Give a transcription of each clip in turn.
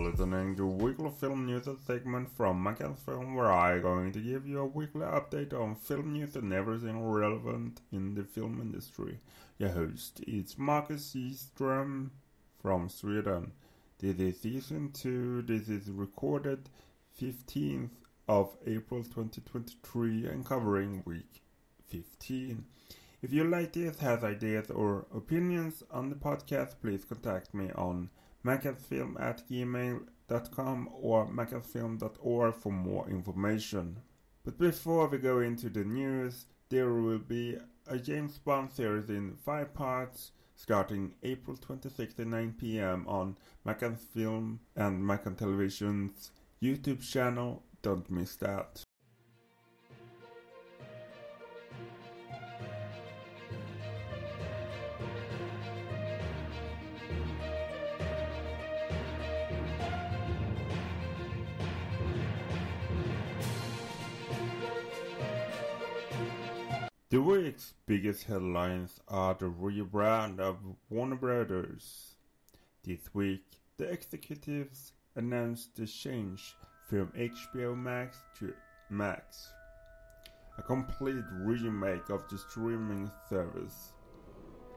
listening to weekly film news segment from Mac's Film where I'm going to give you a weekly update on film news and everything relevant in the film industry. Your host is Marcus Eastrom from Sweden. This is season 2. This is recorded 15th of April 2023 and covering week 15. If you like this, have ideas or opinions on the podcast, please contact me on mackansfilm at gmail.com or mackansfilm.org for more information. But before we go into the news, there will be a James Bond series in five parts starting April 26 at 9 pm on Mackan Film and Mackan Television's YouTube channel. Don't miss that. The week's biggest headlines are the rebrand of Warner Brothers. This week, the executives announced the change from HBO Max to Max, a complete remake of the streaming service,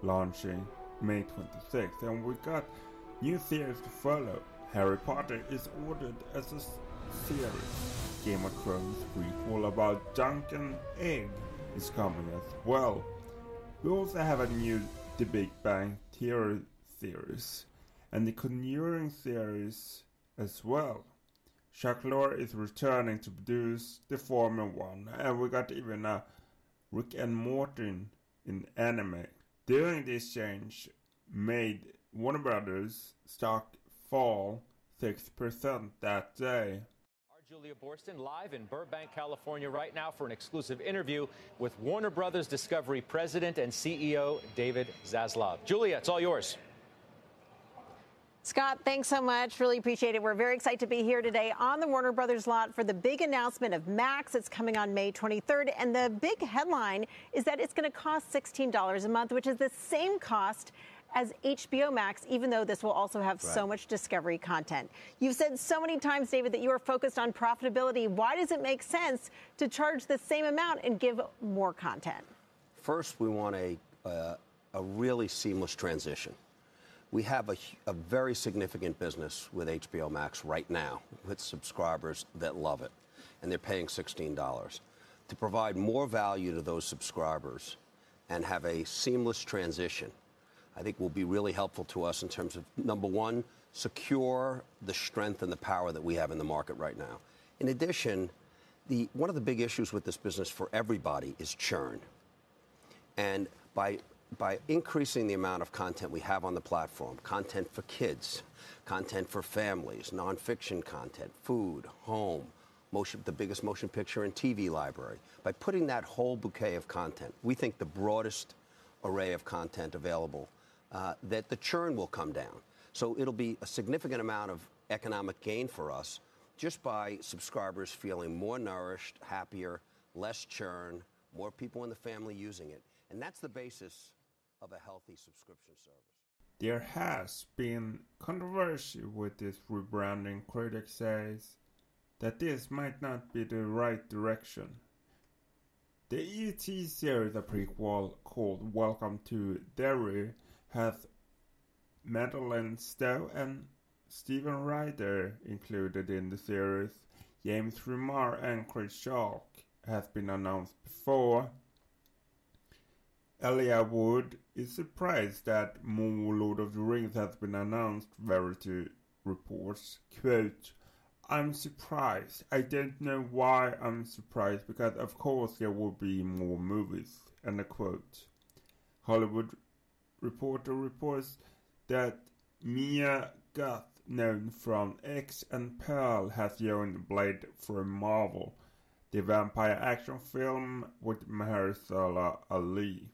launching May 26th, and we got new series to follow. Harry Potter is ordered as a series. Game of Thrones prequel about Dunk and Egg is coming as well. We also have a new The Big Bang Theory series and the Conjuring series as well. Chuck Lorre is returning to produce the former one, and we got even a Rick and Morty in anime. During this change made Warner Brothers stock fall 6% that day. Julia Boorstin live in Burbank, California, right now for an exclusive interview with Warner Brothers Discovery President and CEO David Zaslav. Julia, it's all yours. Scott, thanks so much. Really appreciate it. We're very excited to be here today on the Warner Brothers lot for the big announcement of Max. It's coming on May 23rd. And the big headline is that it's going to cost $16 a month, which is the same cost as HBO Max, even though this will also have right. so much discovery content. You've said so many times, David, that you are focused on profitability. Why does it make sense to charge the same amount and give more content? First, we want a, uh, a really seamless transition. We have a, a very significant business with HBO Max right now with subscribers that love it, and they're paying $16. To provide more value to those subscribers and have a seamless transition I think will be really helpful to us in terms of number one, secure the strength and the power that we have in the market right now. In addition, the, one of the big issues with this business for everybody is churn. And by, by increasing the amount of content we have on the platform, content for kids, content for families, nonfiction content, food, home, motion, the biggest motion picture and TV library, by putting that whole bouquet of content, we think the broadest array of content available uh, that the churn will come down. So it'll be a significant amount of economic gain for us just by subscribers feeling more nourished, happier, less churn, more people in the family using it. And that's the basis of a healthy subscription service. There has been controversy with this rebranding. Critics says that this might not be the right direction. The IT series, a prequel called Welcome to Derry, has Madeleine Stowe and Stephen Rider included in the series. James Remar and Chris Chalk has been announced before. Elijah Wood is surprised that more Lord of the Rings has been announced, Variety reports. Quote, I'm surprised. I don't know why I'm surprised because of course there will be more movies. End quote. Hollywood Reporter reports that Mia Goth, known from X and Pearl, has joined Blade for Marvel, the vampire action film with Mahershala Ali.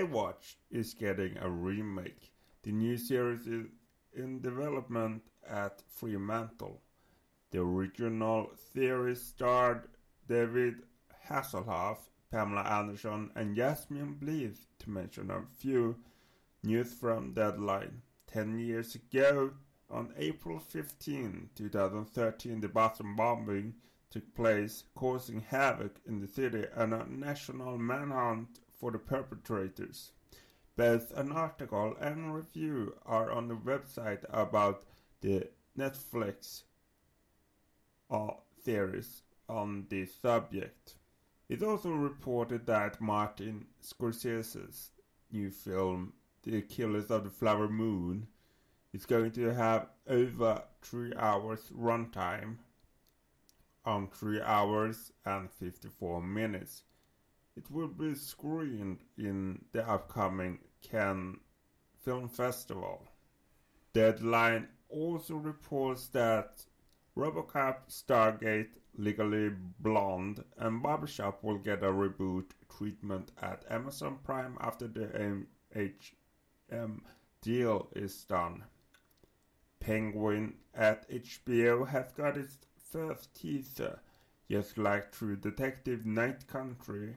Baywatch is getting a remake. The new series is in development at Fremantle. The original series starred David Hasselhoff, Pamela Anderson, and Jasmine Bleeth, to mention a few. News from Deadline. Ten years ago, on April 15, 2013, the Boston bombing took place, causing havoc in the city and a national manhunt for the perpetrators. Both an article and review are on the website about the Netflix uh, series on this subject. It also reported that Martin Scorsese's new film, The Killers of the Flower Moon, is going to have over 3 hours runtime on 3 hours and 54 minutes. It will be screened in the upcoming Cannes Film Festival. Deadline also reports that Robocop, Stargate, Legally Blonde, and Barbershop will get a reboot treatment at Amazon Prime after the MGM deal is done. Penguin at HBO has got its first teaser, just like True Detective Night Country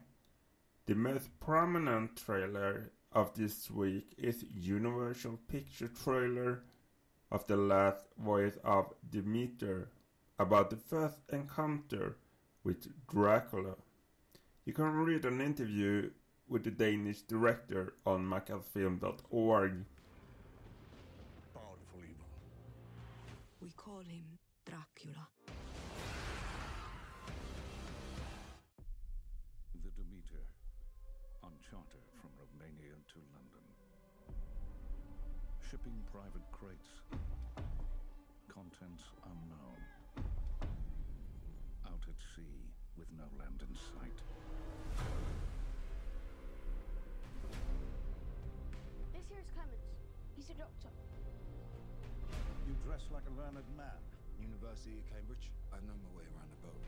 the most prominent trailer of this week is Universal Picture trailer of the last voyage of Demeter about the first encounter with Dracula. You can read an interview with the Danish director on mackansfilm.org. Powerful evil. We call him Dracula. To London. Shipping private crates. Contents unknown. Out at sea with no land in sight. This here's Clemens. He's a doctor. You dress like a learned man. University of Cambridge. I know my way around the boat.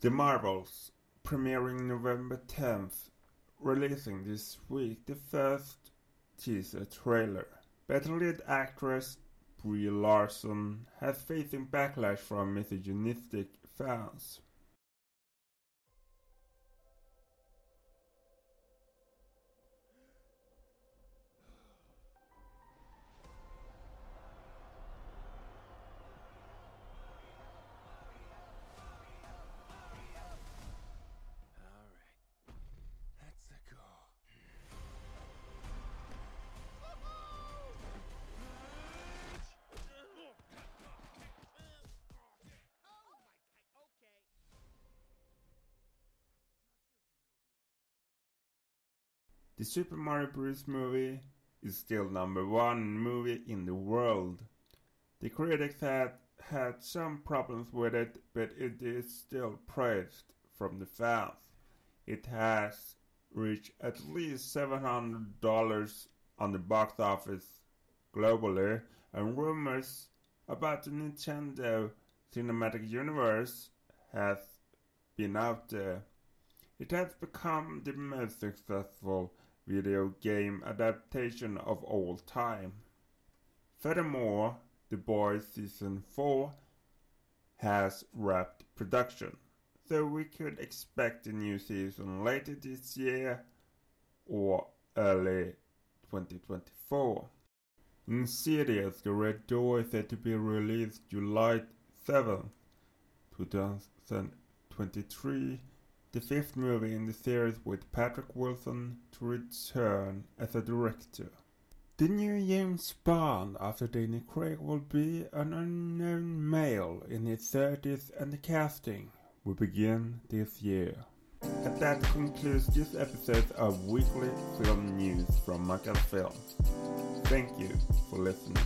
The Marvels, premiering November 10th, releasing this week the first teaser trailer. Better lead actress Brie Larson has facing backlash from misogynistic fans. The Super Mario Bros. movie is still number one movie in the world. The critics had had some problems with it, but it is still praised from the fans. It has reached at least $700 on the box office globally, and rumors about the Nintendo Cinematic Universe has been out there. It has become the most successful video game adaptation of all time. Furthermore, The Boys Season 4 has wrapped production, so we could expect a new season later this year or early 2024. In series, The Red Door is set to be released July 7, 2023 the fifth movie in the series with Patrick Wilson to return as a director. The new James Bond after Danny Craig will be an unknown male in his 30s and the casting will begin this year. And that concludes this episode of Weekly Film News from Macau Film. Thank you for listening.